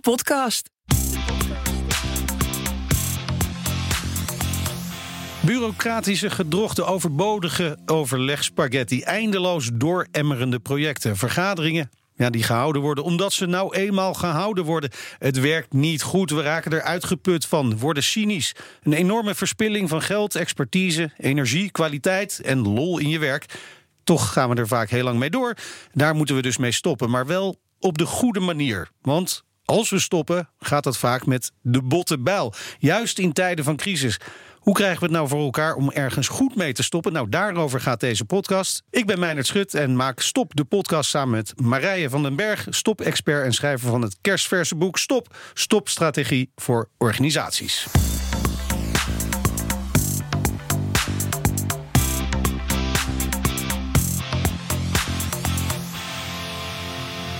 podcast. Bureaucratische gedrochten, overbodige overlegspaghetti, eindeloos dooremmerende projecten, vergaderingen. Ja, die gehouden worden omdat ze nou eenmaal gehouden worden. Het werkt niet goed, we raken er uitgeput van, worden cynisch. Een enorme verspilling van geld, expertise, energie, kwaliteit en lol in je werk. Toch gaan we er vaak heel lang mee door. Daar moeten we dus mee stoppen, maar wel op de goede manier. Want als we stoppen, gaat dat vaak met de botte bijl. Juist in tijden van crisis. Hoe krijgen we het nou voor elkaar om ergens goed mee te stoppen? Nou, daarover gaat deze podcast. Ik ben Meijnerd Schut en maak Stop de podcast samen met Marije van den Berg, stop-expert en schrijver van het kerstverse boek Stop, Stop Strategie voor Organisaties.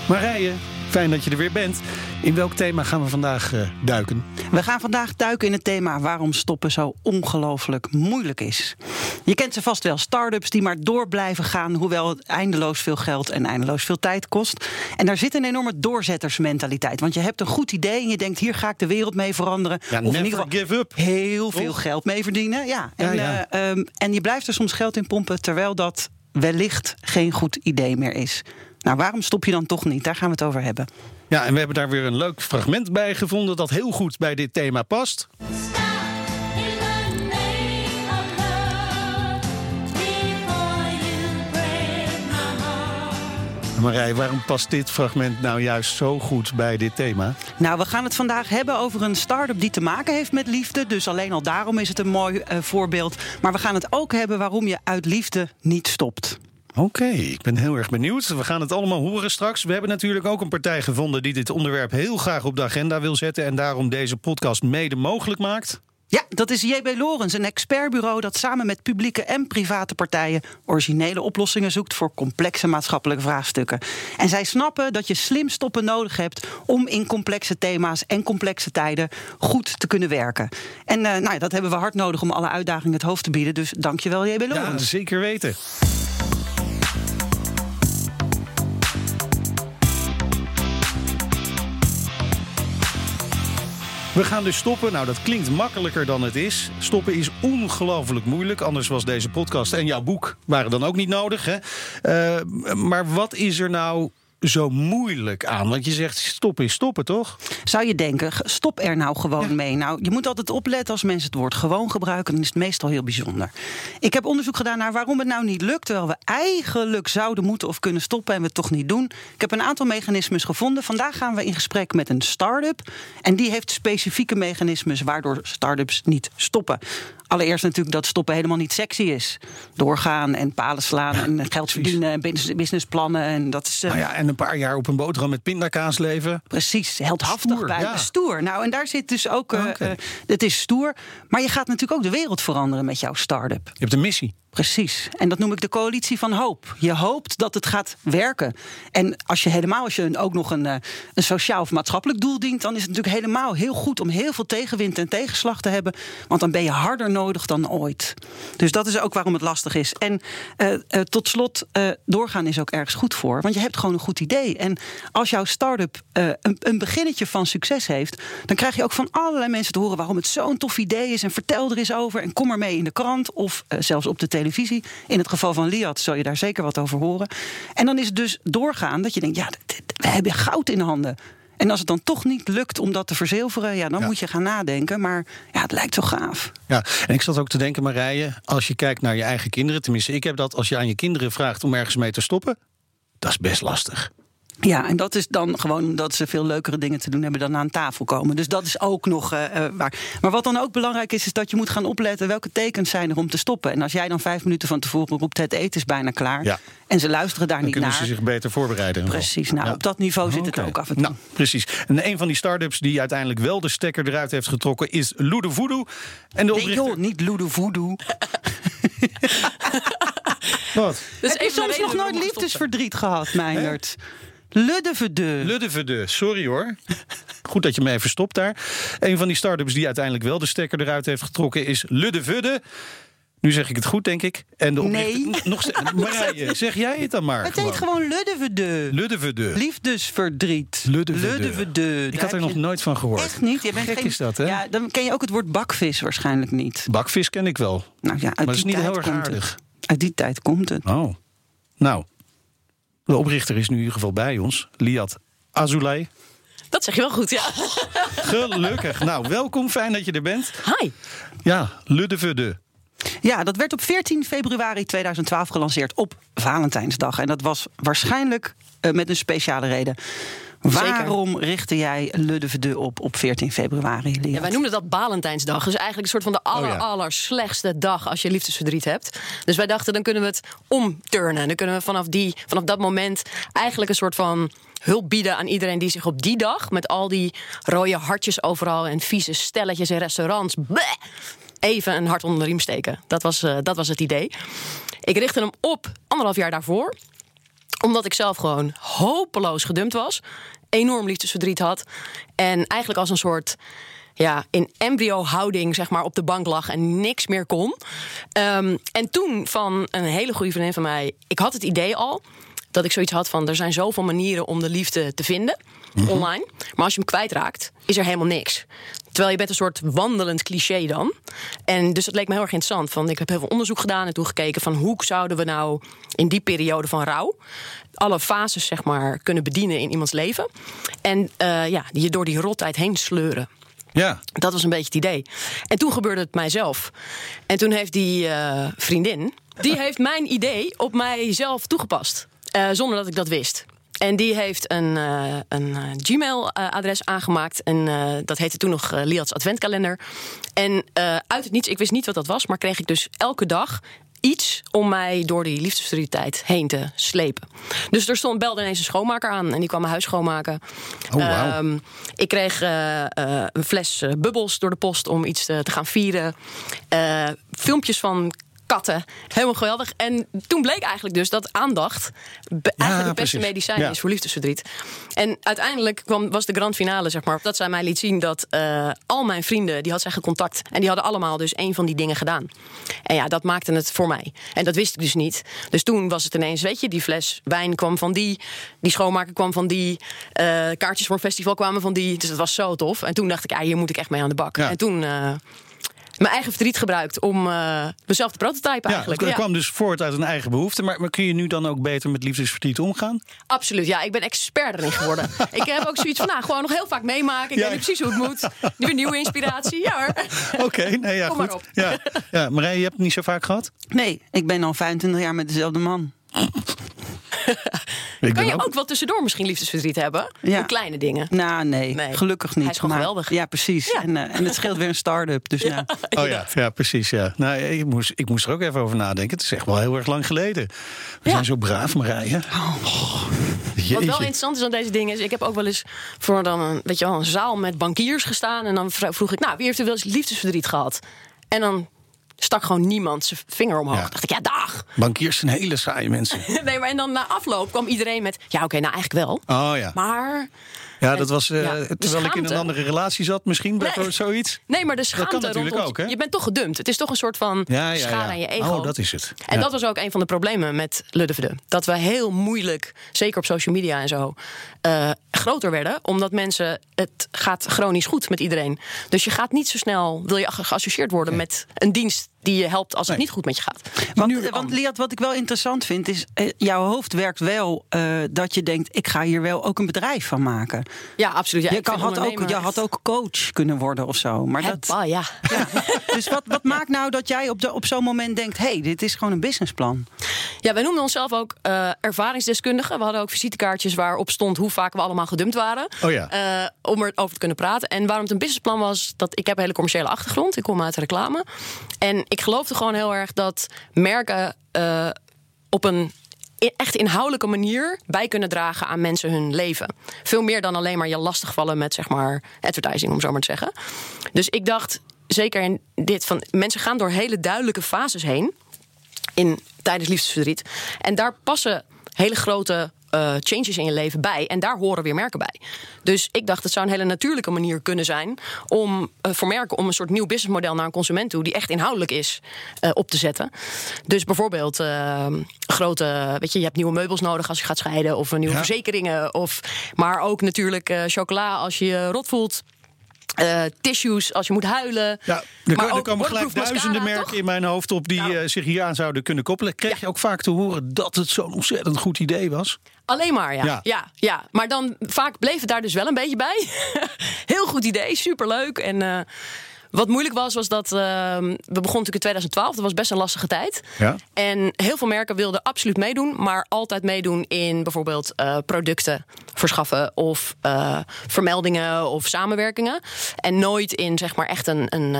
Marije, fijn dat je er weer bent. In welk thema gaan we vandaag uh, duiken? We gaan vandaag duiken in het thema waarom stoppen zo ongelooflijk moeilijk is. Je kent ze vast wel, start-ups die maar door blijven gaan, hoewel het eindeloos veel geld en eindeloos veel tijd kost. En daar zit een enorme doorzettersmentaliteit. Want je hebt een goed idee en je denkt, hier ga ik de wereld mee veranderen. Ja, of in ieder geval give up. heel veel geld mee verdienen. Ja. En, ja, ja. Uh, um, en je blijft er soms geld in pompen, terwijl dat wellicht geen goed idee meer is. Nou, waarom stop je dan toch niet? Daar gaan we het over hebben. Ja, en we hebben daar weer een leuk fragment bij gevonden dat heel goed bij dit thema past. Marij, waarom past dit fragment nou juist zo goed bij dit thema? Nou, we gaan het vandaag hebben over een start-up die te maken heeft met liefde. Dus alleen al daarom is het een mooi uh, voorbeeld. Maar we gaan het ook hebben waarom je uit liefde niet stopt. Oké, okay, ik ben heel erg benieuwd. We gaan het allemaal horen straks. We hebben natuurlijk ook een partij gevonden die dit onderwerp heel graag op de agenda wil zetten en daarom deze podcast mede mogelijk maakt. Ja, dat is JB Lorens, een expertbureau dat samen met publieke en private partijen originele oplossingen zoekt voor complexe maatschappelijke vraagstukken. En zij snappen dat je slim stoppen nodig hebt om in complexe thema's en complexe tijden goed te kunnen werken. En uh, nou ja, dat hebben we hard nodig om alle uitdagingen het hoofd te bieden. Dus dankjewel, JB Lorens. Ja, zeker weten. We gaan dus stoppen. Nou, dat klinkt makkelijker dan het is. Stoppen is ongelooflijk moeilijk. Anders was deze podcast en jouw boek waren dan ook niet nodig. Hè? Uh, maar wat is er nou zo moeilijk aan? Want je zegt stoppen is stoppen, toch? Zou je denken, stop er nou gewoon ja. mee. Nou, je moet altijd opletten als mensen het woord gewoon gebruiken. Dan is het meestal heel bijzonder. Ik heb onderzoek gedaan naar waarom het nou niet lukt. Terwijl we eigenlijk zouden moeten of kunnen stoppen en we het toch niet doen. Ik heb een aantal mechanismes gevonden. Vandaag gaan we in gesprek met een start-up. En die heeft specifieke mechanismes waardoor start-ups niet stoppen. Allereerst natuurlijk dat stoppen helemaal niet sexy is. Doorgaan en palen slaan en geld verdienen en businessplannen. En dat is. Uh, nou ja, en een paar jaar op een boterham met pindakaas leven. Precies, heldhaftig stoer, bij. Ja. Stoer. Nou, en daar zit dus ook. Uh, okay. uh, het is stoer. Maar je gaat natuurlijk ook de wereld veranderen met jouw start-up. Je hebt een missie. Precies. En dat noem ik de coalitie van hoop. Je hoopt dat het gaat werken. En als je helemaal, als je ook nog een, een sociaal of maatschappelijk doel dient, dan is het natuurlijk helemaal heel goed om heel veel tegenwind en tegenslag te hebben. Want dan ben je harder nodig dan ooit. Dus dat is ook waarom het lastig is. En uh, uh, tot slot, uh, doorgaan is ook ergens goed voor. Want je hebt gewoon een goed idee. En als jouw start-up een, een beginnetje van succes heeft, dan krijg je ook van allerlei mensen te horen waarom het zo'n tof idee is. En vertel er eens over. En kom er mee in de krant of zelfs op de televisie. In het geval van Liat zal je daar zeker wat over horen. En dan is het dus doorgaan dat je denkt, ja, we hebben goud in handen. En als het dan toch niet lukt om dat te verzilveren, ja, dan ja. moet je gaan nadenken. Maar ja, het lijkt zo gaaf. Ja, en ik zat ook te denken, Marije, als je kijkt naar je eigen kinderen, tenminste, ik heb dat als je aan je kinderen vraagt om ergens mee te stoppen, dat is best lastig. Ja, en dat is dan gewoon omdat ze veel leukere dingen te doen hebben dan aan tafel komen. Dus dat is ook nog uh, waar. Maar wat dan ook belangrijk is, is dat je moet gaan opletten welke tekens zijn er om te stoppen. En als jij dan vijf minuten van tevoren roept: het eten is bijna klaar. Ja. En ze luisteren daar dan niet naar. Dan kunnen ze zich beter voorbereiden. Precies, nou ja. op dat niveau zit okay. het ook af en toe. Nou, precies. En een van die start-ups die uiteindelijk wel de stekker eruit heeft getrokken is Ludo Voodoo. En de oprichter... Nee joh, niet Ludo Voodoo. Wat? Dus Heb je soms nog nooit liefdesverdriet gehad, Meijnerd? Luddevede. Luddevede, sorry hoor. Goed dat je me even stopt daar. Een van die start-ups die uiteindelijk wel de stekker eruit heeft getrokken is Luddevede. Nu zeg ik het goed, denk ik. En de oprichter- Nee. Nog Marije, zeg jij het dan maar. Het heet gewoon Luddevede. Luddevede. Liefdesverdriet. Luddevede. Ik Daar had er nog nooit van gehoord. Echt niet? Je bent Gek geen... is dat, hè? Ja, dan ken je ook het woord bakvis waarschijnlijk niet. Bakvis ken ik wel. Nou ja, uit Maar dat is niet tijd heel erg aardig. Het. Uit die tijd komt het. Oh. Nou, de oprichter is nu in ieder geval bij ons. Liat Azoulay. Dat zeg je wel goed, ja. Gelukkig. nou, welkom. Fijn dat je er bent. Hi. Ja, Luddevede. Ja, dat werd op 14 februari 2012 gelanceerd op Valentijnsdag. En dat was waarschijnlijk eh, met een speciale reden. Waarom richtte jij Luddevede op op 14 februari? Ja, wij noemden dat Valentijnsdag. Dus eigenlijk een soort van de aller, Oh ja. aller slechtste dag als je liefdesverdriet hebt. Dus wij dachten, dan kunnen we het omturnen. Dan kunnen we vanaf, die, vanaf dat moment eigenlijk een soort van hulp bieden aan iedereen die zich op die dag... met al die rode hartjes overal en vieze stelletjes in restaurants... bleh, even een hart onder de riem steken. Dat was, eh, dat was het idee. Ik richtte hem op anderhalf jaar daarvoor omdat ik zelf gewoon hopeloos gedumpt was. Enorm liefdesverdriet had. En eigenlijk als een soort. Ja, in embryo-houding zeg maar op de bank lag en niks meer kon. Ehm, en toen van een hele goede vriendin van mij. Ik had het idee al dat ik zoiets had van... er zijn zoveel manieren om de liefde te vinden online. Maar als je hem kwijtraakt, is er helemaal niks. Terwijl je bent een soort wandelend cliché dan. En dus het leek me heel erg interessant. Van, ik heb heel veel onderzoek gedaan en toen gekeken van hoe zouden we nou in die periode van rouw alle fases zeg maar kunnen bedienen in iemands leven. En eh, ja, je door die rottijd heen sleuren. Ja. Dat was een beetje het idee. En toen gebeurde het mijzelf. En toen heeft die eh, vriendin, die heeft mijn idee op mijzelf toegepast. Eh, zonder dat ik dat wist. En die heeft een, eh, een eh, Gmail-adres aangemaakt. En eh, dat heette toen nog eh, Liats Adventkalender. En eh, uit het niets, ik wist niet wat dat was, maar kreeg ik dus elke dag iets om mij door die liefdesverdriettijd heen te slepen. Dus er stond, belde ineens een schoonmaker aan en die kwam mijn huis schoonmaken. Oh, wauw. Ehm, ik kreeg eh, eh, een fles eh, bubbels door de post om iets te, te gaan vieren. Eh, filmpjes van katten. Helemaal geweldig. En toen bleek eigenlijk dus dat aandacht eigenlijk het beste medicijn Ja. is voor liefdesverdriet. En uiteindelijk kwam, was de grand finale, zeg maar, dat zij mij liet zien dat eh, al mijn vrienden, die had zij gecontact. En die hadden allemaal dus een van die dingen gedaan. En ja, dat maakte het voor mij. En dat wist ik dus niet. Dus toen was het ineens, weet je, die fles wijn kwam van die, die schoonmaker kwam van die, eh, kaartjes voor een festival kwamen van die. Dus dat was zo tof. En toen dacht ik, ja, hier moet ik echt mee aan de bak. Ja. En toen eh, mijn eigen verdriet gebruikt om eh, mezelf te prototypen Ja, eigenlijk. het Ja. kwam dus voort uit een eigen behoefte. Maar, maar kun je nu dan ook beter met liefdesverdriet omgaan? Absoluut, ja, ik ben expert erin geworden. ik heb ook zoiets van, nou, gewoon nog heel vaak meemaken. Ik Ja. weet niet precies hoe het moet. Nu weer nieuwe inspiratie, ja hoor. Oké, nee, ja, Kom maar goed. op. Ja, ja, Marije, je hebt het niet zo vaak gehad? Nee, ik ben al 25 jaar met dezelfde man. Ik Kan je ook wel tussendoor misschien liefdesverdriet hebben? Ja. Om kleine dingen. Nou, nee, Nee. gelukkig niet. Hij is gewoon Maar- geweldig. Ja, precies. Ja. En, eh, en het scheelt weer een start-up. Dus nou, Oh ja, ja, precies. Ja. Nou, ik, moest, ik moest er ook even over nadenken. Het is echt wel heel erg lang geleden. We Ja. zijn zo braaf, Marije. Wat Jeetje. wel interessant is aan deze dingen is, ik heb ook wel eens voor dan een, weet je wel, een zaal met bankiers gestaan. En dan vro- vroeg ik, nou, wie heeft er wel eens liefdesverdriet gehad? En dan stak gewoon niemand zijn vinger omhoog. Ja. dacht ik, ja, dag. Bankiers zijn hele saaie mensen. Nee, maar en dan na afloop kwam iedereen met, ja, oké, nou eigenlijk wel. Oh ja. Maar Ja, dat was Ja, de terwijl ik in een andere relatie zat, misschien Nee. zoiets. Nee, maar de schaamte kan natuurlijk rondom... ook, hè? Je bent toch gedumpt. Het is toch een soort van Ja, ja, schade aan je ego. Oh, dat is het. En dat was ook een van de problemen met Luddevede. Dat we heel moeilijk, zeker op social media en zo, eh, groter werden. Omdat mensen, het gaat chronisch goed met iedereen. Dus je gaat niet zo snel, wil je ge- geassocieerd worden met een dienst die je helpt als het Nee. niet goed met je gaat. Want, Nu want an- Liat, wat ik wel interessant vind, is eh, jouw hoofd werkt wel eh, dat je denkt, ik ga hier wel ook een bedrijf van maken. Ja, absoluut. Ja, je, kan, had ook, je had ook coach kunnen worden of zo. Maar dat, Heppa, ja. dus wat, wat maakt nou dat jij op, de, op zo'n moment denkt, hé, hey, dit is gewoon een businessplan? Ja, wij noemden onszelf ook eh, ervaringsdeskundigen. We hadden ook visitekaartjes waarop stond hoe vaak we allemaal gedumpt waren. Oh ja. Eh, om erover te kunnen praten. En waarom het een businessplan was, dat ik heb een hele commerciële achtergrond. Ik kom uit de reclame. En ik geloofde gewoon heel erg dat merken eh, op een echt inhoudelijke manier bij kunnen dragen aan mensen hun leven. Veel meer dan alleen maar je lastigvallen met zeg maar advertising, om zo maar te zeggen. Dus ik dacht, zeker in dit van mensen gaan door hele duidelijke fases heen in, tijdens liefdesverdriet. En daar passen hele grote eh, changes in je leven bij. En daar horen weer merken bij. Dus ik dacht, het zou een hele natuurlijke manier kunnen zijn om eh, voor merken om een soort nieuw businessmodel naar een consument toe, die echt inhoudelijk is, eh, op te zetten. Dus bijvoorbeeld grote, weet je, je hebt nieuwe meubels nodig als je gaat scheiden, of nieuwe Ja. verzekeringen, of maar ook natuurlijk chocola als je je rot voelt. tissues als je moet huilen. Ja, er, Maar komen- er komen gelijk duizenden merken toch? in mijn hoofd op die Nou. zich hier aan zouden kunnen koppelen. Kreeg Ja. je ook vaak te horen dat het zo'n ontzettend goed idee was? Alleen maar, ja. Ja. ja. Ja, Maar dan vaak bleef het daar dus wel een beetje bij. Heel goed idee, superleuk. En eh, wat moeilijk was, was dat eh, we begonnen natuurlijk in 2012. Dat was best een lastige tijd. Ja. En heel veel merken wilden absoluut meedoen, maar altijd meedoen in bijvoorbeeld eh, producten verschaffen of vermeldingen of samenwerkingen. En nooit in zeg maar echt een, een,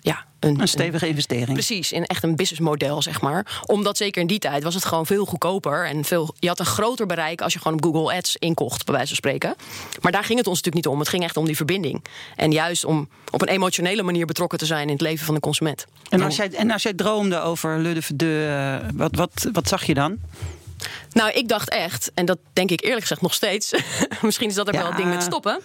ja, een, Een stevige investering. Precies, in echt een businessmodel, zeg maar. Omdat zeker in die tijd was het gewoon veel goedkoper. En veel, je had een groter bereik als je gewoon op Google Ads inkocht, bij wijze van spreken. Maar daar ging het ons natuurlijk niet om. Het ging echt om die verbinding. En juist om op een emotionele manier betrokken te zijn in het leven van de consument. En als jij, en als jij droomde over Le de wat, wat, wat zag je dan? Nou, ik dacht echt, en dat denk ik eerlijk gezegd nog steeds. misschien is dat ook Ja. wel het ding met stoppen.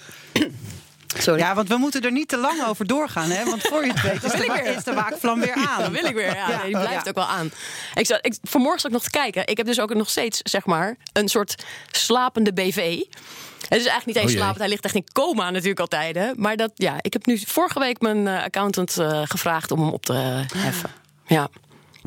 Sorry. Ja, want we moeten er niet te lang over doorgaan, hè? Want voor je het weet is de, ik wa- weer. is de waakvlam weer aan. Dat wil ik weer. Ja, nee, die blijft ja. ook wel aan. Ik zat, ik, vanmorgen zat ik nog te kijken. Ik heb dus ook nog steeds, zeg maar, een soort slapende BV. Het is eigenlijk niet eens Oh slapend. Hij ligt echt in coma natuurlijk altijd. Hè. Maar dat, ja, ik heb nu vorige week mijn eh, accountant eh, gevraagd om hem op te heffen. Ja.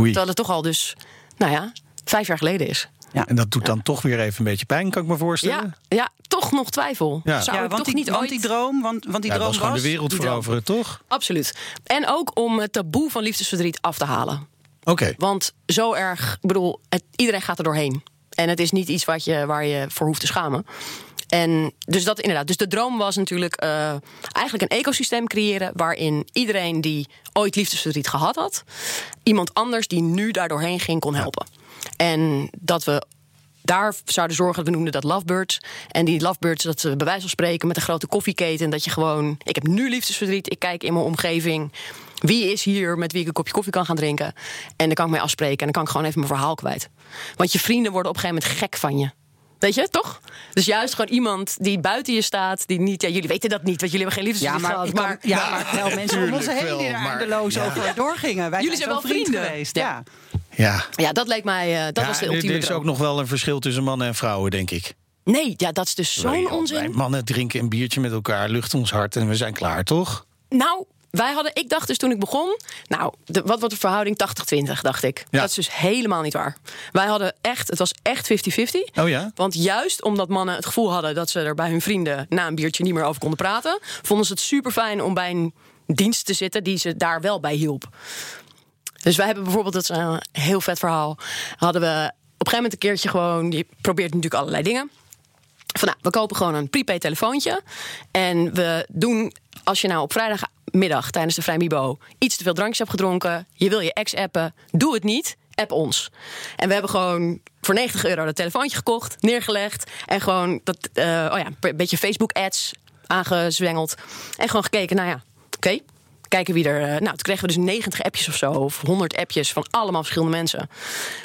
Oei. Terwijl het toch al dus, nou ja, vijf jaar geleden is. En dat doet dan toch weer even een beetje pijn, kan ik me voorstellen. Ja, ja, toch nog twijfel. Ja. Zou Ja, ik want, toch die, niet want ooit... die droom, want, want die Ja, droom dat was gewoon de wereld die droom. veroveren, toch? Absoluut. En ook om het taboe van liefdesverdriet af te halen. Oké. Want zo erg, ik bedoel, het, iedereen gaat er doorheen. En het is niet iets wat je, waar je voor hoeft te schamen. En dus dat inderdaad. Dus de droom was natuurlijk eh, eigenlijk een ecosysteem creëren waarin iedereen die ooit liefdesverdriet gehad had, iemand anders die nu daar doorheen ging kon helpen. En dat we daar zouden zorgen, we noemden dat lovebirds. En die lovebirds, dat ze bij wijze van spreken met een grote koffieketen, dat je gewoon, ik heb nu liefdesverdriet, ik kijk in mijn omgeving. Wie is hier met wie ik een kopje koffie kan gaan drinken? En dan kan ik mee afspreken en dan kan ik gewoon even mijn verhaal kwijt. Want je vrienden worden op een gegeven moment gek van je. Weet je, toch? Dus juist gewoon iemand die buiten je staat, die niet. Ja, jullie weten dat niet, want jullie hebben geen Ja, liefdesverdriet maar, gehad. kan- Maar, ja, maar wel mensen om ons heen die er eindeloos ja. over doorgingen. Wij Jullie zijn wel vrienden. geweest. Ja. Ja. Ja. ja, dat leek mij. eh, dat Ja, was de er- ultieme er is droom. ook nog wel een verschil tussen mannen en vrouwen, denk ik. Nee, ja, dat is dus zo'n Wij- Wij onzin. mannen drinken een biertje met elkaar, luchten ons hart en we zijn klaar, toch? Nou, wij hadden, ik dacht dus toen ik begon, nou, de, wat wordt de verhouding 80-20, dacht ik. Ja. Dat is dus helemaal niet waar. Wij hadden echt, het was echt 50-50. Oh ja? Want juist omdat mannen het gevoel hadden dat ze er bij hun vrienden na een biertje niet meer over konden praten, vonden ze het super fijn om bij een dienst te zitten die ze daar wel bij hielp. Dus wij hebben bijvoorbeeld, dat is een heel vet verhaal, hadden we op een gegeven moment een keertje gewoon, je probeert natuurlijk allerlei dingen. Van nou, we kopen gewoon een prepaid telefoontje. En we doen, als je nou op vrijdagmiddag tijdens de Vrijmibo iets te veel drankjes hebt gedronken, je wil je ex appen, doe het niet. App ons. En we hebben gewoon voor 90 euro dat telefoontje gekocht, neergelegd. En gewoon dat, eh, oh ja, een beetje Facebook-ads aangezwengeld. En gewoon gekeken, nou ja, oké. Kijken wie er. eh, nou, toen kregen we dus 90 appjes of zo, of 100 appjes van allemaal verschillende mensen. En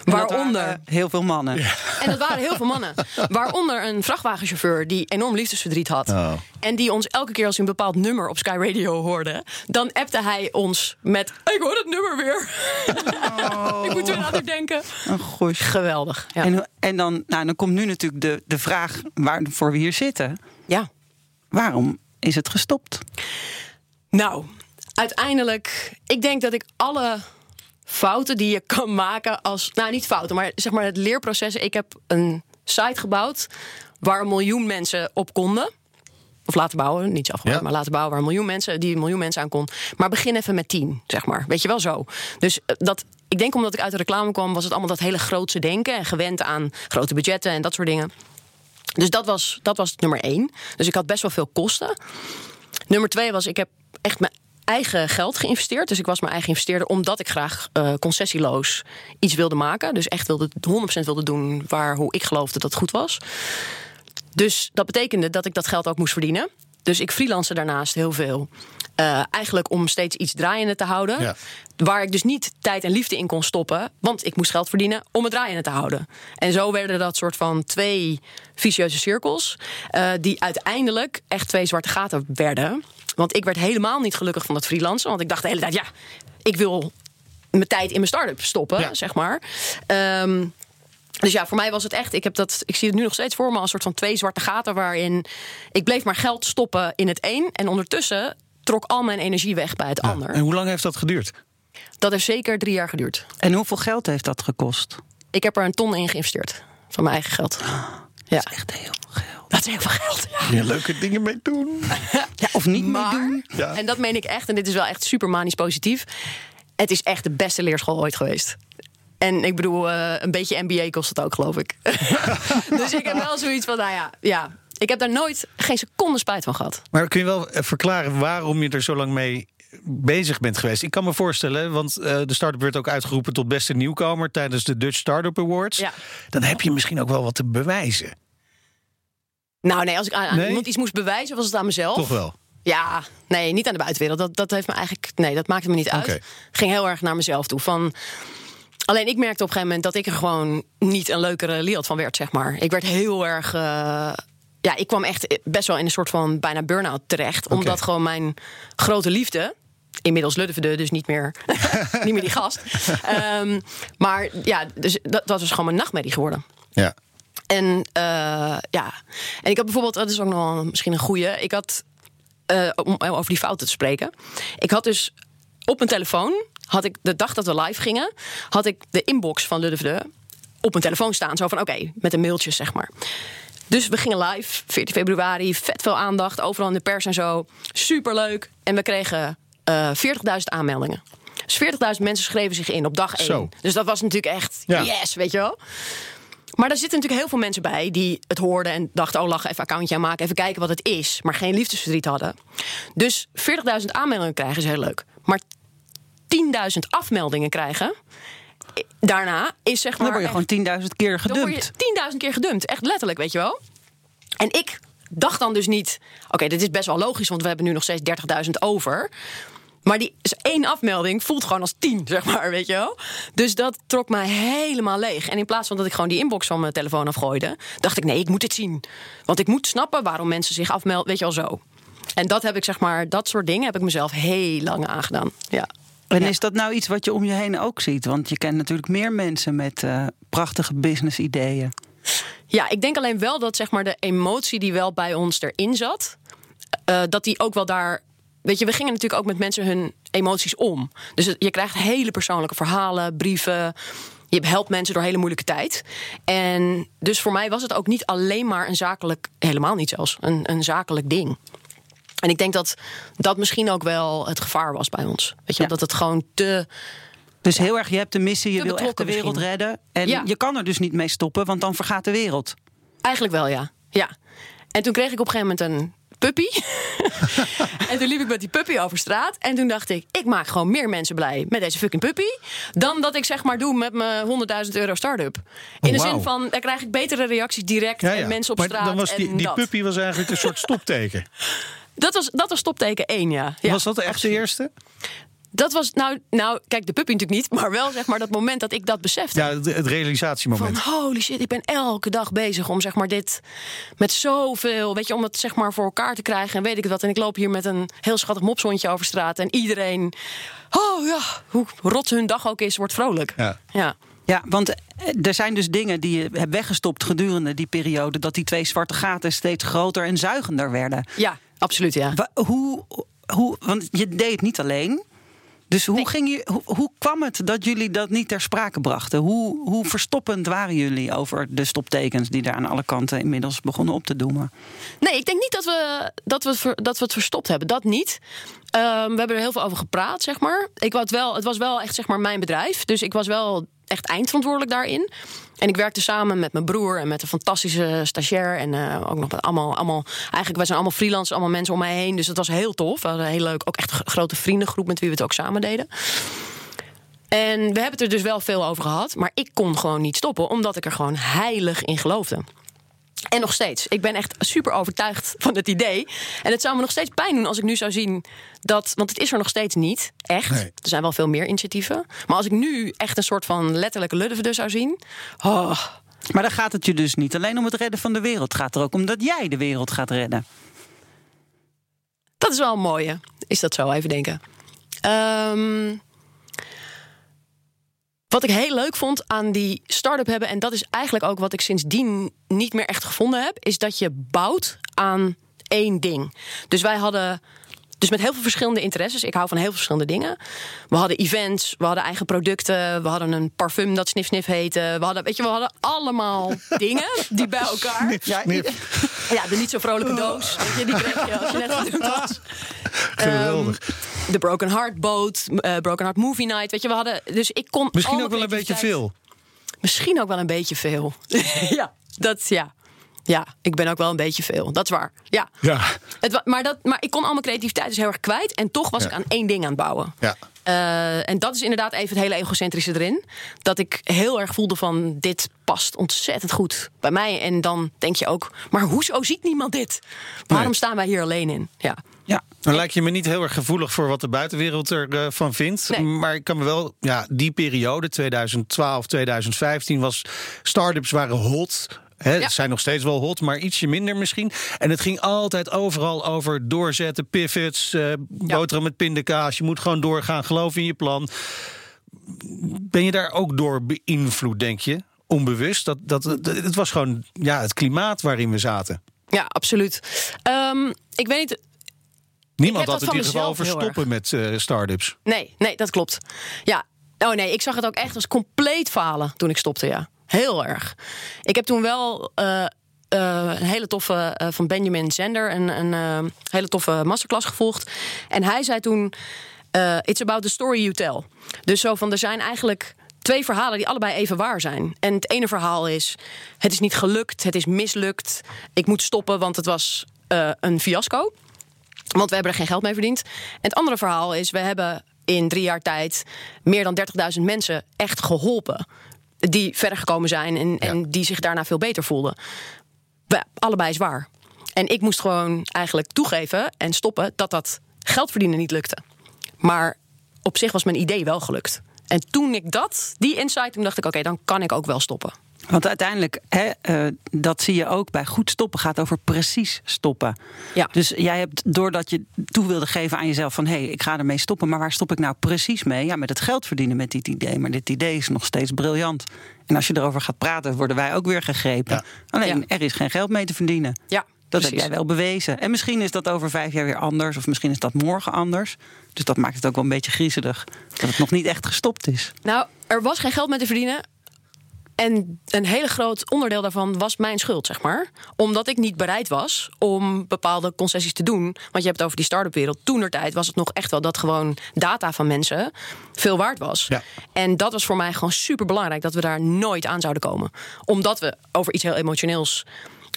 dat Waaronder. waren heel veel mannen. En dat waren heel veel mannen. Waaronder een vrachtwagenchauffeur die enorm liefdesverdriet had. Oh. En die ons elke keer als hij een bepaald nummer op Sky Radio hoorde... dan appte hij ons met... Ik hoor het nummer weer. ik moet weer aan het denken. Een goeie. Geweldig. Ja. En, en dan, nou, dan komt nu natuurlijk de, de vraag waarvoor we hier zitten. ja. Waarom is het gestopt? Nou, uiteindelijk... Ik denk dat ik alle fouten die je kan maken als... Nou, niet fouten, maar zeg maar het leerproces. Ik heb een site gebouwd waar een miljoen mensen op konden. Of laten bouwen, niet afgebouwd, Ja. maar laten bouwen waar een miljoen mensen, die een miljoen mensen aan kon. Maar begin even met tien, zeg maar. Weet je wel zo. Dus eh, dat, ik denk omdat ik uit de reclame kwam, was het allemaal dat hele grootse denken. En gewend aan grote budgetten en dat soort dingen. Dus dat was, dat was nummer één. Dus ik had best wel veel kosten. Nummer twee was, ik heb echt mijn eigen geld geïnvesteerd. Dus ik was mijn eigen investeerder, omdat ik graag eh, concessieloos iets wilde maken. Dus echt wilde, 100% wilde doen waar hoe ik geloofde dat het goed was. Dus dat betekende dat ik dat geld ook moest verdienen. dus ik freelance daarnaast heel veel. Uh, eigenlijk om steeds iets draaiende te houden. Ja. Waar ik dus niet tijd en liefde in kon stoppen. Want ik moest geld verdienen om het draaiende te houden. En zo werden dat soort van twee vicieuze cirkels. Uh, die uiteindelijk echt twee zwarte gaten werden. Want ik werd helemaal niet gelukkig van het freelancen. Want ik dacht de hele tijd, ja, ik wil mijn tijd in mijn start-up stoppen, Ja. zeg maar. Ehm, dus ja, voor mij was het echt. Ik, heb dat, ik zie het nu nog steeds voor me als een soort van twee zwarte gaten. waarin ik bleef maar geld stoppen in het een. En ondertussen trok al mijn energie weg bij het Ja. ander. En hoe lang heeft dat geduurd? Dat heeft zeker drie jaar geduurd. En hoeveel geld heeft dat gekost? Ik heb er een ton in geïnvesteerd. Van mijn eigen geld. Ja, Echt heel veel geld. Dat is heel veel geld. Ja. Ja, leuke dingen mee doen. Ja, of niet meer Maar, doen. Ja. en dat meen ik echt, en dit is wel echt super manisch positief. Het is echt de beste leerschool ooit geweest. En ik bedoel, eh, een beetje MBA kost het ook, geloof ik. dus ik heb wel zoiets van, nou ja, ja, ik heb daar nooit geen seconde spijt van gehad. Maar kun je wel eh, verklaren waarom je er zo lang mee bezig bent geweest? Ik kan me voorstellen, want eh, de start-up werd ook uitgeroepen tot beste nieuwkomer tijdens de Dutch Startup Awards. Ja. Dan heb je misschien ook wel wat te bewijzen. Nou nee, als ik aan, Nee? iemand iets moest bewijzen, was het aan mezelf. Toch wel? Ja, nee, niet aan de buitenwereld. Dat, dat heeft me eigenlijk. Nee, dat maakte me niet uit. Ging heel erg naar mezelf toe. Van. Alleen ik merkte op een gegeven moment dat ik er gewoon niet een leukere Liat van werd, zeg maar. Ik werd heel erg. eh, ja, ik kwam echt best wel in een soort van bijna burn-out terecht. Omdat gewoon mijn grote liefde. Inmiddels Luddevede, dus niet meer, niet meer die gast. Ehm, maar ja, dus dat, dat was gewoon mijn nachtmerrie geworden. Ja. En eh, ja, en ik had bijvoorbeeld, dat is ook nog wel misschien een goeie. Ik had, eh, om over die fouten te spreken. Ik had dus op mijn telefoon, had ik de dag dat we live gingen, had ik de inbox van Luddevede op mijn telefoon staan. Zo van oké, met een mailtje zeg maar. Dus we gingen live, 14 februari, vet veel aandacht, overal in de pers en zo. Superleuk. En we kregen eh 40.000 aanmeldingen. Dus 40.000 mensen schreven zich in op dag 1. Zo. Dus dat was natuurlijk echt Ja. yes, weet je wel. Maar daar zitten natuurlijk heel veel mensen bij die het hoorden en dachten: oh, lachen, even accountje aanmaken, even kijken wat het is. Maar geen liefdesverdriet hadden. Dus 40.000 aanmeldingen krijgen is heel leuk. Maar 10.000 afmeldingen krijgen. eh, Daarna is zeg maar. Dan word je echt- gewoon 10.000 keer dan word gedumpt. je 10.000 keer gedumpt. Echt letterlijk, weet je wel. En ik dacht dan dus niet... Oké, dit is best wel logisch, want we hebben nu nog steeds 30.000 over. Maar die is één afmelding voelt gewoon als 10, zeg maar, weet je wel. Dus dat trok mij helemaal leeg. En in plaats van dat ik gewoon die inbox van mijn telefoon afgooide... dacht ik, nee, ik moet dit zien. Want ik moet snappen waarom mensen zich afmelden, weet je wel, zo. En dat heb ik, zeg maar, dat soort dingen heb ik mezelf heel lang aangedaan. Ja. En Ja. is dat nou iets wat je om je heen ook ziet? Want je kent natuurlijk meer mensen met eh, prachtige business-ideeën. Ja, ik denk alleen wel dat zeg maar, de emotie die wel bij ons erin zat, eh, dat die ook wel daar. Weet je, we gingen natuurlijk ook met mensen hun emoties om. Dus het- je krijgt hele persoonlijke verhalen, brieven. Je helpt mensen door hele moeilijke tijd. En dus voor mij was het ook niet alleen maar een zakelijk, helemaal niet zelfs, een, een zakelijk ding. En ik denk dat dat misschien ook wel het gevaar was bij ons. Weet je, Ja. dat het gewoon te. Dus heel erg, je hebt de missie, je wil echt de wereld misschien. redden. En Ja. je kan er dus niet mee stoppen, want dan vergaat de wereld. Eigenlijk wel, ja. ja. En toen kreeg ik op een gegeven moment een puppy. en toen liep ik met die puppy over straat. En toen dacht ik, ik maak gewoon meer mensen blij met deze fucking puppy. Dan dat ik zeg maar doe met mijn 100.000 euro start-up. In Oh, de zin van, daar krijg ik betere reacties direct. Ja, ja. En mensen op maar straat. dan was die, die puppy was eigenlijk een soort stopteken. Dat was, dat was stopteken 1, ja. ja. was dat echt de eerste? Dat was, nou, nou, kijk, de puppy natuurlijk niet. Maar wel zeg maar dat moment dat ik dat besefte. Ja, het, het realisatiemoment. Van holy shit, ik ben elke dag bezig om zeg maar dit met zoveel, weet je, om het zeg maar voor elkaar te krijgen en weet ik het wat. En ik loop hier met een heel schattig mopshondje over straat en iedereen, oh ja, hoe rot hun dag ook is, wordt vrolijk. Ja. ja. Ja, want eh, er zijn dus dingen die je hebt weggestopt gedurende die periode. Dat die twee zwarte gaten steeds groter en zuigender werden. Ja, absoluut, ja. Hoe, hoe, want je deed het niet alleen. Dus hoe, ging je, hoe, hoe kwam het dat jullie dat niet ter sprake brachten? Hoe, hoe verstoppend waren jullie over de stoptekens die daar aan alle kanten inmiddels begonnen op te doemen? Nee, ik denk niet dat we, dat we, ver- dat we het verstopt hebben. Dat niet. Ehm, we hebben er heel veel over gepraat, zeg maar. Ik was wel, het was wel echt zeg maar, mijn bedrijf. Dus ik was wel echt eindverantwoordelijk daarin. En ik werkte samen met mijn broer en met een fantastische stagiair. En eh, ook nog met allemaal, allemaal... Eigenlijk, wij zijn allemaal freelancers, allemaal mensen om mij heen. Dus dat was heel tof. We hadden een heel leuk, ook echt grote vriendengroep... met wie we het ook samen deden. En we hebben het er dus wel veel over gehad. Maar ik kon gewoon niet stoppen, omdat ik er gewoon heilig in geloofde. En nog steeds. Ik ben echt super overtuigd van het idee. En het zou me nog steeds pijn doen als ik nu zou zien dat. Want het is er nog steeds niet. Echt. Nee. Er zijn wel veel meer initiatieven. Maar als ik nu echt een soort van letterlijke luddevede zou zien. Oh, Maar dan gaat het je dus niet alleen om het redden van de wereld. Het gaat er ook om dat jij de wereld gaat redden. dat is wel een mooie. Is dat zo? Even denken. Ehm, wat ik heel leuk vond aan die start-up hebben, en dat is eigenlijk ook wat ik sindsdien niet meer echt gevonden heb, is dat je bouwt aan één ding. Dus wij hadden. Dus met heel veel verschillende interesses. Ik hou van heel veel verschillende dingen. We hadden events, we hadden eigen producten, we hadden een parfum dat Snif Snif heette. We hadden, weet je, we hadden allemaal dingen die bij elkaar. Ja, Ja, de niet zo vrolijke doos. Weet je, die kreeg je als je net gedumpt was. Geweldig. Ehm, de Broken Heart Boat, eh, Broken Heart Movie Night. Weet je, we hadden. Dus ik kon. Misschien ook wel een beetje veel. Misschien ook wel een beetje veel. ja, dat ja. Ja, ik ben ook wel een beetje veel. Dat is waar. Ja. Ja. Het, maar, dat, maar ik kon al mijn creativiteit dus heel erg kwijt. En toch was Ja. ik aan één ding aan het bouwen. Ja. Eh, en dat is inderdaad even het hele egocentrische erin. Dat ik heel erg voelde van dit past ontzettend goed bij mij. En dan denk je ook, maar hoezo ziet niemand dit? Waarom Nee. staan wij hier alleen in? Ja. Ja. Dan lijkt je me niet heel erg gevoelig voor wat de buitenwereld ervan van vindt. Nee. Maar ik kan me wel, ja, die periode, 2012, 2015, was start-ups waren hot. Ja. Zijn nog steeds wel hot, maar ietsje minder misschien. En het ging altijd overal over doorzetten, pivots, eh boterham met pindakaas. Je moet gewoon doorgaan, geloof in je plan. Ben je daar ook door beïnvloed, denk je? Onbewust? Dat, dat, dat- het was gewoon ja, het klimaat waarin we zaten. Ja, absoluut. Ehm, ik weet niet. Niemand had het in ieder geval over stoppen met eh start-ups. Nee, nee, dat klopt. Ja. Oh nee, ik zag het ook echt als compleet falen toen ik stopte, ja. Heel erg. Ik heb toen wel eh, eh, een hele toffe eh, van Benjamin Zender, een, een eh, hele toffe masterclass gevolgd. En hij zei toen: eh, It's about the story you tell. Dus zo van er zijn eigenlijk twee verhalen die allebei even waar zijn. En het ene verhaal is: het is niet gelukt, het is mislukt. Ik moet stoppen, want het was eh, een fiasco. Want we hebben er geen geld mee verdiend. En het andere verhaal is: we hebben in drie jaar tijd meer dan 30.000 mensen echt geholpen. Die verder gekomen zijn en, en die zich daarna veel beter voelden. We, allebei is waar. En ik moest gewoon eigenlijk toegeven en stoppen dat dat geld verdienen niet lukte. Maar op zich was mijn idee wel gelukt. En toen ik dat, die insight, toen dacht ik: oké, dan kan ik ook wel stoppen. Want uiteindelijk, hè, eh, dat zie je ook bij goed stoppen, gaat over precies stoppen. Ja. Dus jij hebt, doordat je toe wilde geven aan jezelf van hé, hey, ik ga ermee stoppen, maar waar stop ik nou precies mee? Ja, met het geld verdienen met dit idee. Maar dit idee is nog steeds briljant. En als je erover gaat praten, worden wij ook weer gegrepen. Ja. Alleen Ja. er is geen geld mee te verdienen. Ja, Dat precies. heb jij wel bewezen. En misschien is dat over vijf jaar weer anders, of misschien is dat morgen anders. Dus dat maakt het ook wel een beetje griezelig. Dat het nog niet echt gestopt is. Nou, er was geen geld mee te verdienen. En een hele groot onderdeel daarvan was mijn schuld, zeg maar. Omdat ik niet bereid was om bepaalde concessies te doen. Want je hebt het over die start-up wereld. Toen tijd was het nog echt wel dat gewoon data van mensen veel waard was. Ja. En dat was voor mij gewoon super belangrijk dat we daar nooit aan zouden komen. Omdat we over iets heel emotioneels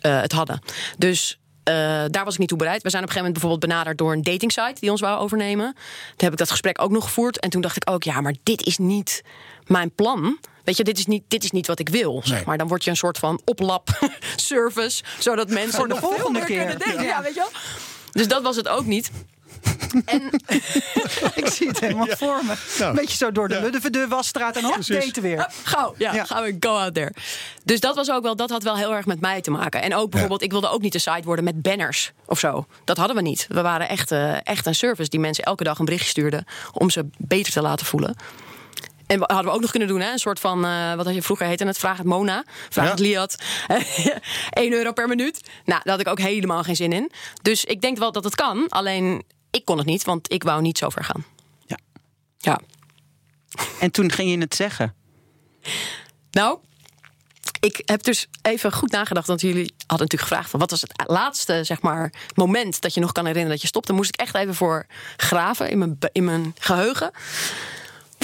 eh, het hadden. Dus eh, daar was ik niet toe bereid. We zijn op een gegeven moment bijvoorbeeld benaderd door een datingsite die ons wou overnemen. Toen heb ik dat gesprek ook nog gevoerd. En toen dacht ik ook, ja, maar dit is niet mijn plan. Weet je, dit is niet, dit is niet wat ik wil. Zeg maar dan word je een soort van oplap-service, zodat mensen Voor de nog volgende meer keer. kunnen daten. Ja. weet je wel? Dus dat was het ook niet. En Ik zie het helemaal voor me. Nou, Een beetje zo door de ja. Wasstraat en hop, daten weer. Hup, gauw, ja, Ja. gaan we go out there. Dus dat was ook wel, dat had wel heel erg met mij te maken. En ook bijvoorbeeld, ik wilde ook niet de site worden met banners of zo. Dat hadden we niet. We waren echt, eh, echt een service die mensen elke dag een berichtje stuurden om ze beter te laten voelen. En we- hadden we ook nog kunnen doen, hè? een soort van, eh, wat had je vroeger heette het, vraag het Mona, vraag Ja. het Liat. 1 euro per minuut. Nou, daar had ik ook helemaal geen zin in. Dus ik denk wel dat het kan, alleen ik kon het niet, want ik wou niet zo ver gaan. Ja. Ja. En toen ging je het zeggen. Nou, ik heb dus even goed nagedacht. Want jullie hadden natuurlijk gevraagd: van wat was het laatste zeg maar, moment dat je nog kan herinneren dat je stopte? Moest ik echt even voor graven in mijn, in mijn geheugen.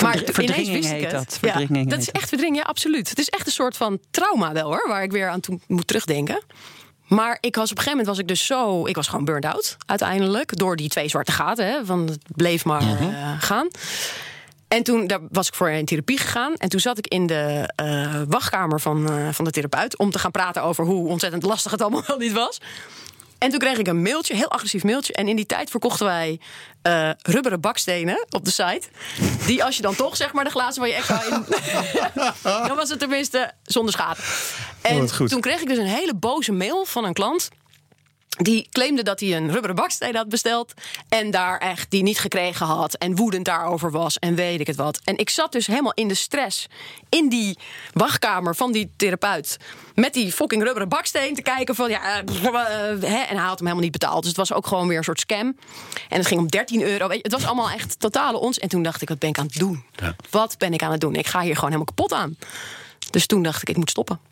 Maar ineens verdringing wist ik heet het. dat. Verdringing ja, dat is echt verdringing, ja, absoluut. Het is echt een soort van trauma wel hoor, waar ik weer aan toe moet terugdenken. Maar ik was op een gegeven moment was ik dus zo, ik was gewoon burned out uiteindelijk door die twee zwarte gaten. Hè, van het bleef maar Mhm. eh, gaan. En toen daar was ik voor in therapie gegaan. En toen zat ik in de uh, wachtkamer van, uh, van de therapeut. om te gaan praten over hoe ontzettend lastig het allemaal wel niet was. En toen kreeg ik een mailtje, heel agressief mailtje. En in die tijd verkochten wij uh, rubberen bakstenen op de site. Die als je dan toch zeg maar de glazen van je echo in... dan was het tenminste zonder schade. En Oh, toen kreeg ik dus een hele boze mail van een klant. Die claimde dat hij een rubberen baksteen had besteld. En daar echt die niet gekregen had. En woedend daarover was. En weet ik het wat. En ik zat dus helemaal in de stress. In die wachtkamer van die therapeut. Met die fucking rubberen baksteen te kijken van ja. Uh, hè, en hij had hem helemaal niet betaald. Dus het was ook gewoon weer een soort scam. En het ging om 13 euro. Weet je, het was allemaal echt totale ons. En toen dacht ik, wat ben ik aan het doen? Ja. Wat ben ik aan het doen? Ik ga hier gewoon helemaal kapot aan. Dus toen dacht ik, ik moet stoppen.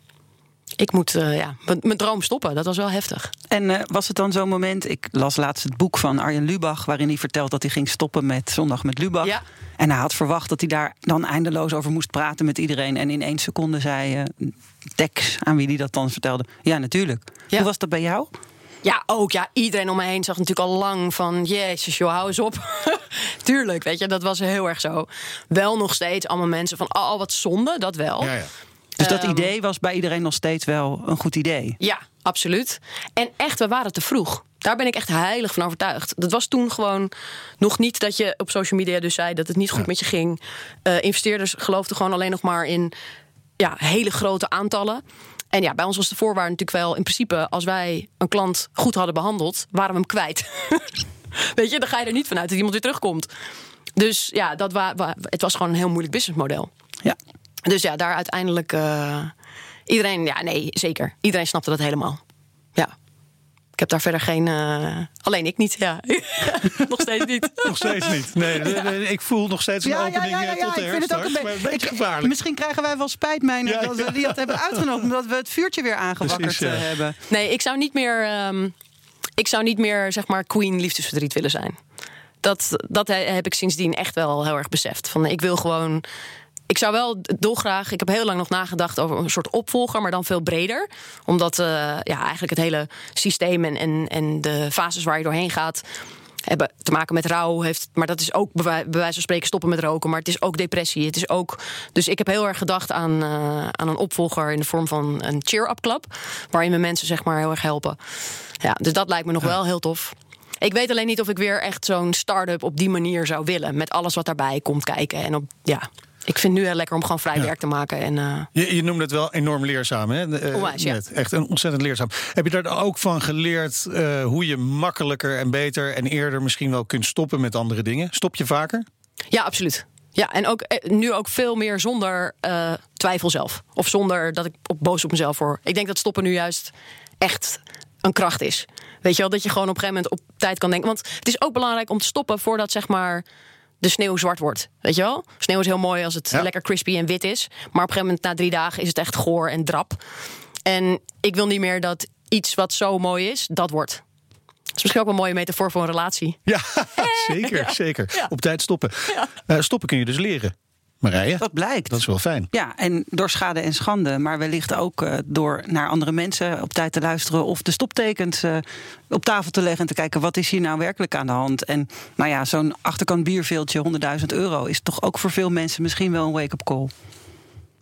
Ik moet uh, ja, mijn droom stoppen. Dat was wel heftig. En uh, was het dan zo'n moment? Ik las laatst het boek van Arjen Lubach, waarin hij vertelt dat hij ging stoppen met Zondag met Lubach. Ja. En hij had verwacht dat hij daar dan eindeloos over moest praten met iedereen. En in één seconde zei uh, Tex, aan wie hij dat dan vertelde: Ja, natuurlijk. Ja. Hoe was dat bij jou? Ja, ook. Ja, iedereen om me heen zag natuurlijk al lang van... Jezus, joh, hou eens op. Tuurlijk, weet je, dat was heel erg zo. Wel nog steeds allemaal mensen van... Oh, wat zonde, dat wel. Ja, ja. Dus dat Ehm, idee was bij iedereen nog steeds wel een goed idee. Ja, absoluut. En echt, we waren te vroeg. Daar ben ik echt heilig van overtuigd. Dat was toen gewoon nog niet dat je op social media dus zei dat het niet goed Ja. met je ging. Eh, investeerders geloofden gewoon alleen nog maar in ja, hele grote aantallen. En ja, bij ons was de voorwaarde natuurlijk wel in principe, als wij een klant goed hadden behandeld, waren we hem kwijt. Weet je, dan ga je er niet vanuit dat iemand weer terugkomt. Dus ja, dat wa wa- het was gewoon een heel moeilijk businessmodel. Ja. Dus ja, daar uiteindelijk. eh, iedereen, ja, nee, zeker. Iedereen snapte dat helemaal. Ja. Ik heb daar verder geen. eh, alleen ik niet, ja. Nog steeds niet. Nog steeds niet. Nee, nee, nee, ik voel nog steeds een opening eh, tot de ik vind het ook herfst. een, beetje ik- gevaarlijk. Misschien krijgen wij wel spijt, Meijner, Ja, dat we ja. die dat hebben uitgenodigd. Omdat we het vuurtje weer aangewakkerd Precies, ja. hebben. Nee, ik zou niet meer. ehm, ik zou niet meer, zeg maar, queen liefdesverdriet willen zijn. Dat, dat he- heb ik sindsdien echt wel heel erg beseft. Van, ik wil gewoon. Ik zou wel dolgraag. Ik heb heel lang nog nagedacht over een soort opvolger, maar dan veel breder. Omdat eh, ja, eigenlijk het hele systeem en, en, en de fases waar je doorheen gaat. hebben te maken met rouw. Heeft, maar dat is ook bij wij- bij wijze van spreken stoppen met roken. Maar het is ook depressie. Het is ook, dus ik heb heel erg gedacht aan, eh, aan een opvolger in de vorm van een cheer-up club. Waarin we mensen zeg maar heel erg helpen. Ja, dus dat lijkt me nog wel heel tof. Ik weet alleen niet of ik weer echt zo'n start-up op die manier zou willen. Met alles wat daarbij komt kijken. En op, ja, ik vind het nu heel lekker om gewoon vrij werk te maken. En, eh, Je, je noemde het wel enorm leerzaam, hè? Eh, Onwijs, ja. net. Echt een ontzettend leerzaam. Heb je daar ook van geleerd eh, hoe je makkelijker en beter en eerder misschien wel kunt stoppen met andere dingen? Stop je vaker? Ja, absoluut. Ja, en ook, nu ook veel meer zonder twijfel zelf. Of zonder dat ik op, boos op mezelf word. Ik denk dat stoppen nu juist echt een kracht is. Weet je wel, dat je gewoon op een gegeven moment op tijd kan denken. Want het is ook belangrijk om te stoppen voordat zeg maar de sneeuw zwart wordt. Weet je wel? Sneeuw is heel mooi als het Ja. lekker crispy en wit is. Maar op een gegeven moment na drie dagen is het echt goor en drap. En ik wil niet meer dat iets wat zo mooi is, dat wordt. Dat is misschien ook een mooie metafoor voor een relatie. Ja, zeker, zeker. Ja. Op tijd stoppen. Eh, stoppen kun je dus leren. Marije, Dat blijkt. dat is wel fijn. Ja, en door schade en schande, maar wellicht ook eh, door naar andere mensen op tijd te luisteren of de stoptekens eh, op tafel te leggen en te kijken wat is hier nou werkelijk aan de hand. En nou ja, zo'n achterkant bierveeltje, 100.000 euro, is toch ook voor veel mensen misschien wel een wake-up call.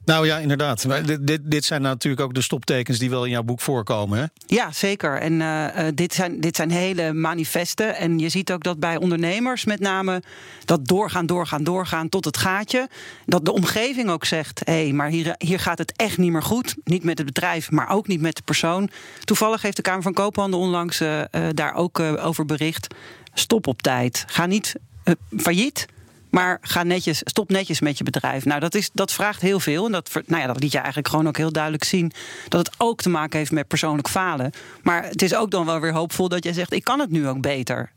Nou ja, inderdaad. Dit, dit, zijn natuurlijk ook de stoptekens die wel in jouw boek voorkomen. Hè? Ja, zeker. En eh, eh, dit, zijn, dit zijn hele manifesten. En je ziet ook dat bij ondernemers met name dat doorgaan, doorgaan, doorgaan tot het gaatje. Dat de omgeving ook zegt: hé, hey, maar hier, hier gaat het echt niet meer goed. Niet met het bedrijf, maar ook niet met de persoon. Toevallig heeft de Kamer van Koophandel onlangs eh, daar ook over bericht. Stop op tijd. Ga niet failliet. Maar ga netjes, stop netjes met je bedrijf. Nou, dat, is, dat vraagt heel veel. En dat, nou ja, dat liet je eigenlijk gewoon ook heel duidelijk zien. Dat het ook te maken heeft met persoonlijk falen. Maar het is ook dan wel weer hoopvol dat jij zegt: ik kan het nu ook beter.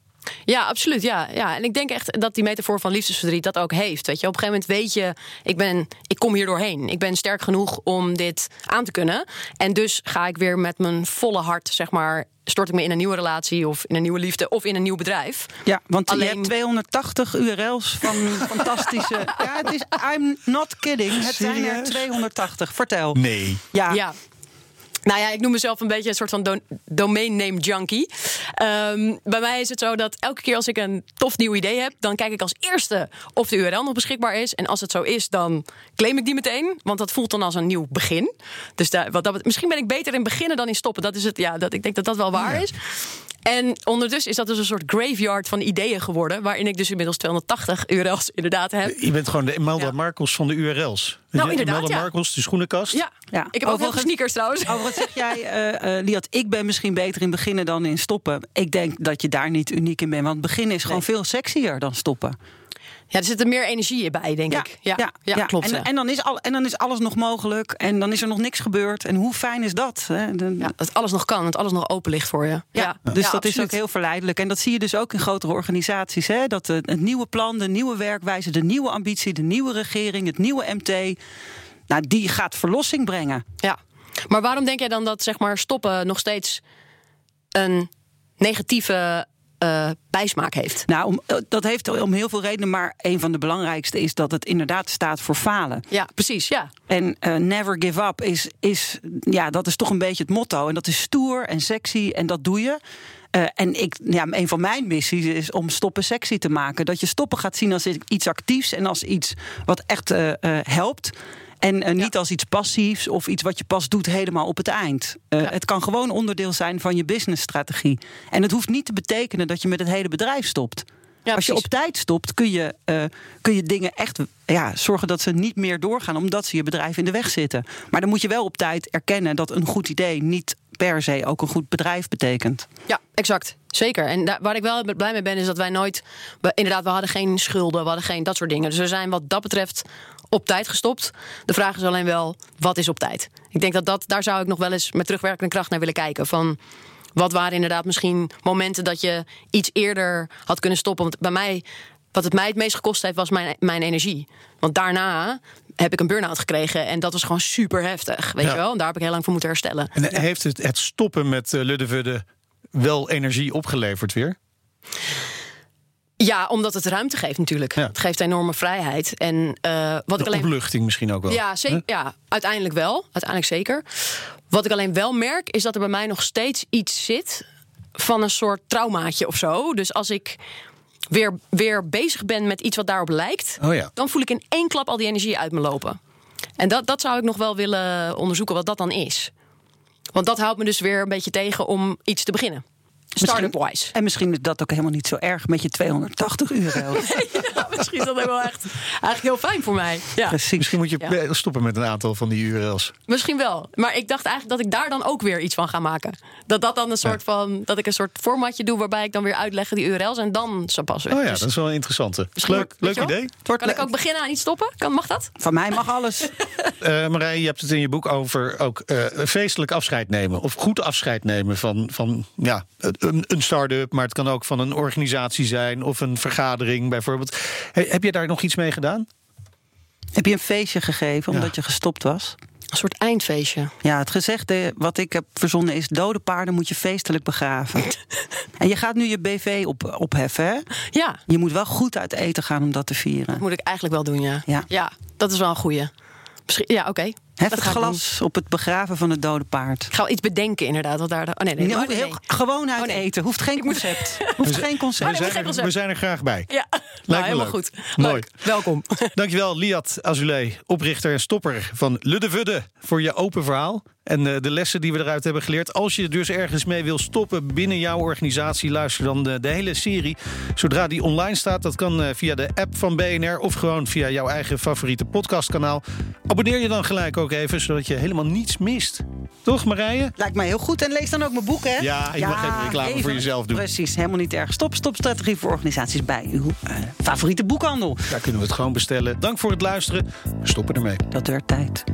Ja, absoluut. Ja, ja. En ik denk echt dat die metafoor van liefdesverdriet dat ook heeft. Weet je, op een gegeven moment weet je, ik, ben, ik kom hier doorheen. Ik ben sterk genoeg om dit aan te kunnen. En dus ga ik weer met mijn volle hart, zeg maar, stort ik me in een nieuwe relatie of in een nieuwe liefde of in een nieuw bedrijf. Ja, want je Alleen- hebt 280 URL's van fantastische. ja, het is. I'm not kidding. Het zijn er Serieus? 280. Vertel. Nee. Ja, Ja. Nou ja, ik noem mezelf een beetje een soort van do domain name junkie. Ehm, bij mij is het zo dat elke keer als ik een tof nieuw idee heb, dan kijk ik als eerste of de URL nog beschikbaar is. En als het zo is, dan claim ik die meteen, want dat voelt dan als een nieuw begin. Dus daar, wat dat, misschien ben ik beter in beginnen dan in stoppen. Dat is het. Ja, dat ik denk dat dat wel waar is. En ondertussen is dat dus een soort graveyard van ideeën geworden. Waarin ik dus inmiddels 280 URL's inderdaad heb. Je bent gewoon de Imelda Ja. Marcos van de URL's. Nou, Je- inderdaad, Imelda ja. Marcos, de schoenenkast. Ja, Ja. ik heb ook wel Overigens- sneakers trouwens. Overigens zeg jij, eh eh, Liat, ik ben misschien beter in beginnen dan in stoppen. Ik denk dat je daar niet uniek in bent. Want beginnen is gewoon Nee. veel sexier dan stoppen. Ja, er zit er meer energie bij, denk ik. Ja, ja, klopt. En, ja. en, dan is al, en dan is alles nog mogelijk. En dan is er nog niks gebeurd. En hoe fijn is dat? Hè? De- Ja, dat alles nog kan, dat alles nog open ligt voor je. Ja, dus Ja, dat is ook heel verleidelijk. En dat zie je dus ook in grotere organisaties. Hè? Dat eh, het nieuwe plan, de nieuwe werkwijze, de nieuwe ambitie, de nieuwe regering, het nieuwe MT. Nou, die gaat verlossing brengen. Ja. Maar waarom denk jij dan dat zeg maar, stoppen nog steeds een negatieve eh, bijsmaak heeft? Nou, om, eh, dat heeft om heel veel redenen. Maar een van de belangrijkste is dat het inderdaad staat voor falen. Ja, precies. Ja. En eh, never give up is, is, ja, dat is toch een beetje het motto. En dat is stoer en sexy en dat doe je. En ik, ja, een van mijn missies is om stoppen sexy te maken. Dat je stoppen gaat zien als iets actiefs en als iets wat echt helpt. En eh, niet als iets passiefs of iets wat je pas doet helemaal op het eind. Eh, Het kan gewoon onderdeel zijn van je businessstrategie. En het hoeft niet te betekenen dat je met het hele bedrijf stopt. Ja, Als je precies. op tijd stopt, kun je, eh, kun je dingen echt ja, zorgen dat ze niet meer doorgaan, omdat ze je bedrijf in de weg zitten. Maar dan moet je wel op tijd erkennen dat een goed idee niet per se ook een goed bedrijf betekent. Ja, exact. Zeker. En daar, waar ik wel blij mee ben, is dat wij nooit. We, inderdaad, we hadden geen schulden, we hadden geen dat soort dingen. Dus we zijn wat dat betreft op tijd gestopt. De vraag is alleen wel, wat is op tijd? Ik denk dat, dat daar zou ik nog wel eens met terugwerkende kracht naar willen kijken. Van wat waren inderdaad misschien momenten dat je iets eerder had kunnen stoppen? Want bij mij, wat het mij het meest gekost heeft, was mijn, mijn energie. Want daarna heb ik een burn-out gekregen en dat was gewoon super heftig. Weet Ja. je wel? En daar heb ik heel lang voor moeten herstellen. En heeft het, het stoppen met uh, Luddevudde wel energie opgeleverd weer? Ja, omdat het ruimte geeft natuurlijk. Ja. Het geeft enorme vrijheid. En eh, wat De ik alleen. opluchting misschien ook wel. Ja, zeker, ja, uiteindelijk wel. Uiteindelijk zeker. Wat ik alleen wel merk, is dat er bij mij nog steeds iets zit van een soort traumaatje of zo. Dus als ik weer, weer bezig ben met iets wat daarop lijkt, Oh ja. dan voel ik in één klap al die energie uit me lopen. En dat, dat zou ik nog wel willen onderzoeken wat dat dan is. Want dat houdt me dus weer een beetje tegen om iets te beginnen. Startup-wise. En misschien is dat ook helemaal niet zo erg met je 280 euro. Ja, misschien is dat ook wel echt eigenlijk heel fijn voor mij. Ja. Precies. Misschien moet je Ja. stoppen met een aantal van die URL's. Misschien wel. Maar ik dacht eigenlijk dat ik daar dan ook weer iets van ga maken. Dat dat dan een soort van. Dat ik een soort formatje doe waarbij ik dan weer uitleg die URL's en dan zo pas weer. Oh ja, Dus dat is wel een interessante. Leuk, leuk idee. Wordt kan ik ook beginnen aan iets stoppen? Kan, mag dat? Van mij mag alles. Eh Marij, je hebt het in je boek over ook eh, feestelijk afscheid nemen. Of goed afscheid nemen van, van ja, een, een start-up. Maar het kan ook van een organisatie zijn. Of een vergadering bijvoorbeeld. He- heb je daar nog iets mee gedaan? Heb je een feestje gegeven omdat Ja. je gestopt was? Een soort eindfeestje. Ja, het gezegde wat ik heb verzonnen is: dode paarden moet je feestelijk begraven. en je gaat nu je BV op, opheffen, hè? Ja, Je moet wel goed uit eten gaan om dat te vieren. moet ik eigenlijk wel doen, ja. Ja. dat is wel een goeie. Misschien, ja, oké. Hef Dat het ga ik doen. glas op het begraven van het dode paard. Ik ga wel iets bedenken, inderdaad. Wat daar, oh nee, nee. Nee, oh, heel-. Gewoon uit Oh, nee. eten. Hoeft geen concept. Hoeft geen Oh, concept. nee, we, zijn er, we zijn er graag bij. Ja, nou, me helemaal leuk. goed. Mooi. Leuk. Welkom. Dankjewel, Liat Azulé, oprichter en stopper van Luddevudde, voor je open verhaal. En eh, de lessen die we eruit hebben geleerd. Als je dus ergens mee wil stoppen binnen jouw organisatie, luister dan de, de hele serie. Zodra die online staat, dat kan eh, via de app van BNR of gewoon via jouw eigen favoriete podcastkanaal. Abonneer je dan gelijk ook even, zodat je helemaal niets mist. Toch, Marije? Lijkt mij heel goed. En lees dan ook mijn boek, hè? Ja, je mag even reclame voor jezelf doen. Precies, helemaal niet erg. Stop, stopstrategie voor organisaties bij uw eh, favoriete boekhandel. Daar kunnen we het gewoon bestellen. Dank voor het luisteren. We stoppen ermee. Dat werd tijd.